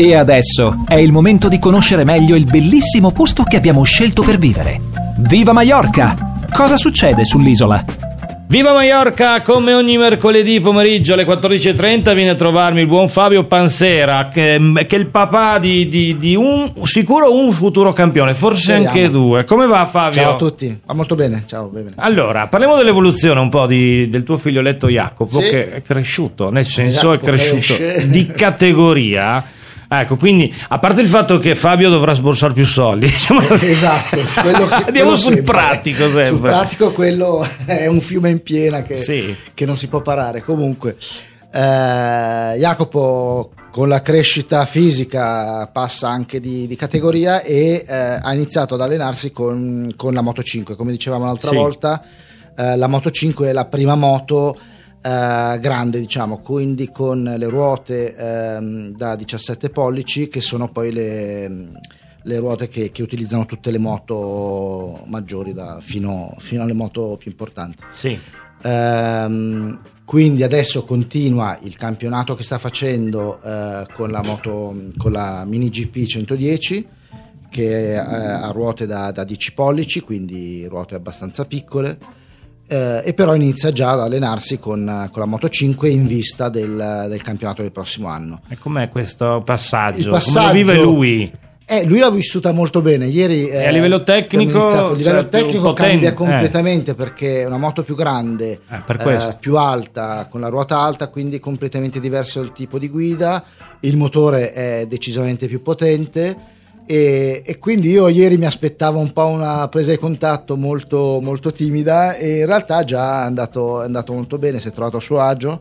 E adesso è il momento di conoscere meglio il bellissimo posto che abbiamo scelto per vivere. Viva Mallorca! Cosa succede sull'isola? Viva Mallorca, come ogni mercoledì pomeriggio alle 14.30 viene a trovarmi il buon Fabio Pansera, che, che è il papà di, di, di, un sicuro un futuro campione, forse Speriamo. anche due. Come va Fabio? Ciao a tutti, va molto bene, ciao, bene. Allora, parliamo dell'evoluzione un po' di- del tuo figlioletto Jacopo, Sì. che è cresciuto, nel senso Jacopo è cresciuto cresce. di categoria. Ecco, quindi a parte il fatto che Fabio dovrà sborsare più soldi, diciamo, Esatto, quello che, andiamo sul sempre. pratico sempre. Sul pratico quello è un fiume in piena che, Sì. che non si può parare. Comunque, eh, Jacopo con la crescita fisica passa anche di, di categoria e eh, ha iniziato ad allenarsi con, con la Moto 5. Come dicevamo l'altra Sì. volta, eh, la Moto 5 è la prima moto eh, grande, diciamo, quindi con le ruote ehm, da 17 pollici che sono poi le, le ruote che, che utilizzano tutte le moto maggiori da- fino, fino alle moto più importanti. Sì. Ehm, quindi adesso continua il campionato che sta facendo eh, con la moto con la Mini GP 110 che eh, ha ruote da, da 10 pollici, quindi ruote abbastanza piccole. Eh, e però inizia già ad allenarsi con, con la Moto 5 in vista del, del campionato del prossimo anno. E com'è questo passaggio? Il Come passaggio- lo vive lui? Eh, lui l'ha vissuta molto bene. Ieri E a livello tecnico, a livello cioè, tecnico cambia eh. completamente perché è una moto più grande, Eh, questo. più alta, con la ruota alta, quindi completamente diverso il tipo di guida. Il motore è decisamente più potente. E, e quindi io ieri mi aspettavo un po' una presa di contatto molto, molto timida e in realtà già è andato, è andato molto bene, si è trovato a suo agio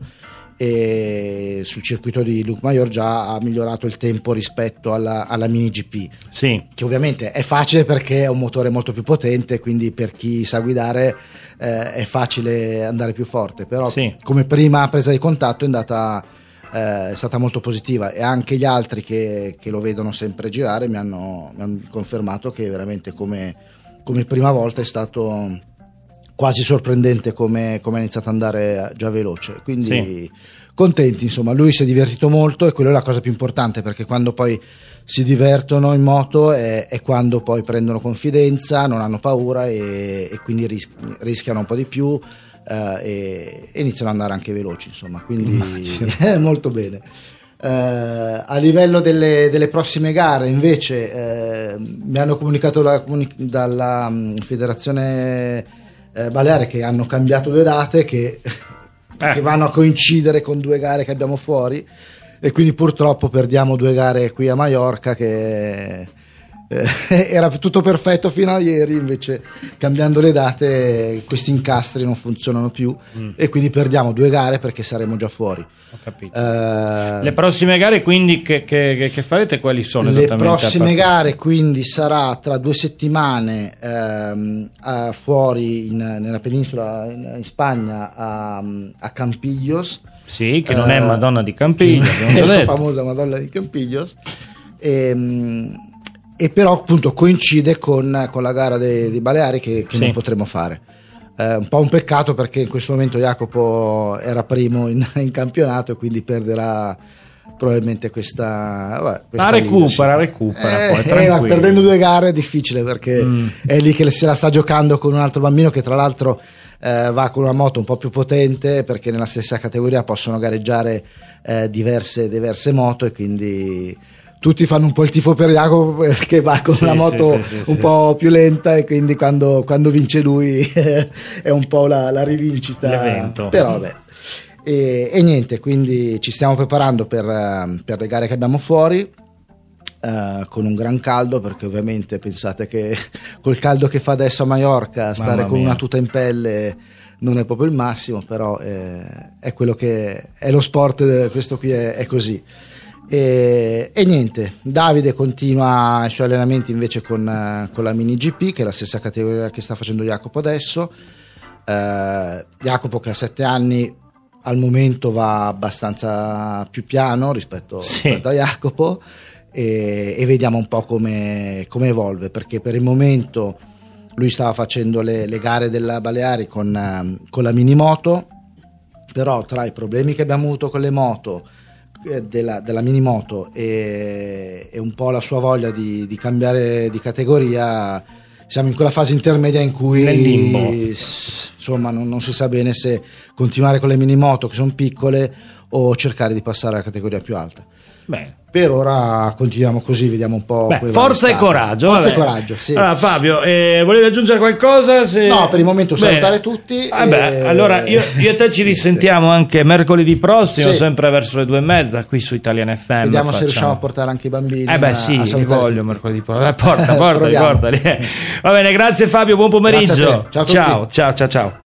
e sul circuito di Luc Major già ha migliorato il tempo rispetto alla, alla mini GP Sì. che ovviamente è facile perché è un motore molto più potente, quindi per chi sa guidare eh, è facile andare più forte, però Sì. come prima presa di contatto è andata eh, è stata molto positiva e anche gli altri che, che lo vedono sempre girare mi hanno, mi hanno confermato che veramente come, come prima volta è stato quasi sorprendente come, come è iniziato ad andare già veloce quindi Sì. Contenti insomma lui si è divertito molto e quello è la cosa più importante perché quando poi si divertono in moto è, è quando poi prendono confidenza non hanno paura e, e quindi ris- rischiano un po' di più eh, e, e iniziano ad andare anche veloci insomma quindi molto bene. Eh, a livello delle, delle prossime gare, invece, eh, mi hanno comunicato la dalla mm, Federazione eh, Baleare che hanno cambiato due date che, Eh. che vanno a coincidere con due gare che abbiamo fuori. E quindi purtroppo perdiamo due gare qui a Mallorca che eh, era tutto perfetto fino a ieri, invece cambiando le date questi incastri non funzionano più Mm. e quindi perdiamo due gare perché saremo già fuori. Ho capito. Eh, Le prossime gare quindi che, che- che- farete quali sono le prossime gare quindi sarà tra due settimane ehm, a- fuori in- nella penisola in, in Spagna a, a Campillos Sì, che non è Eh, Madonna di abbiamo già la famosa Madonna di Campillos e, e però appunto coincide con, con la gara dei, dei Baleari che, che Sì. non potremo fare Eh, un po' un peccato perché in questo momento Jacopo era primo in, in campionato e quindi perderà probabilmente questa, vabbè, questa Ma recupera, recupera Eh, poi, eh, perdendo due gare è difficile perché Mm. è lì che se la sta giocando con un altro bambino che tra l'altro eh, va con una moto un po' più potente perché nella stessa categoria possono gareggiare eh, diverse, diverse moto e quindi tutti fanno un po' il tifo per Jacopo perché va con Sì, una moto sì, sì, un po' più lenta e quindi quando, quando vince lui è un po' la, la rivincita. L'evento. però vabbè. E, e niente quindi ci stiamo preparando per, eh, per le gare che abbiamo fuori eh, con un gran caldo perché ovviamente pensate che col caldo che fa adesso a Mallorca stare con una tuta in pelle non è proprio il massimo però eh, è quello che è lo sport eh, questo qui è, è così e, e niente Davide continua i suoi allenamenti invece con, eh, con la mini GP che è la stessa categoria che sta facendo Jacopo adesso eh, Jacopo che ha 7 anni al momento va abbastanza più piano rispetto, Sì. rispetto a Jacopo e, e vediamo un po' come, come evolve perché per il momento lui stava facendo le, le gare della Baleari con, ehm, con la minimoto però tra i problemi che abbiamo avuto con le moto eh, della, della minimoto e, e un po' la sua voglia di, di cambiare di categoria, siamo in quella fase intermedia in cui insomma non, non si sa bene se continuare con le minimoto che sono piccole o cercare di passare alla categoria più alta. Bene. Per ora continuiamo così, vediamo un po'. Beh, forza e coraggio. Forza vabbè. e coraggio, sì. Allora, Fabio, eh, volevi aggiungere qualcosa? Se- No, per il momento Bene. salutare tutti Vabbè, e- allora io, io e te ci risentiamo anche mercoledì prossimo, Sì. sempre verso le due e mezza, qui su Italian FM. Vediamo facciamo. se riusciamo a portare anche i bambini. Eh beh sì, li voglio tutti. mercoledì prossimo. Eh, porta, porta, portali. Va bene, grazie Fabio, buon pomeriggio. Ciao, ciao, ciao. ciao.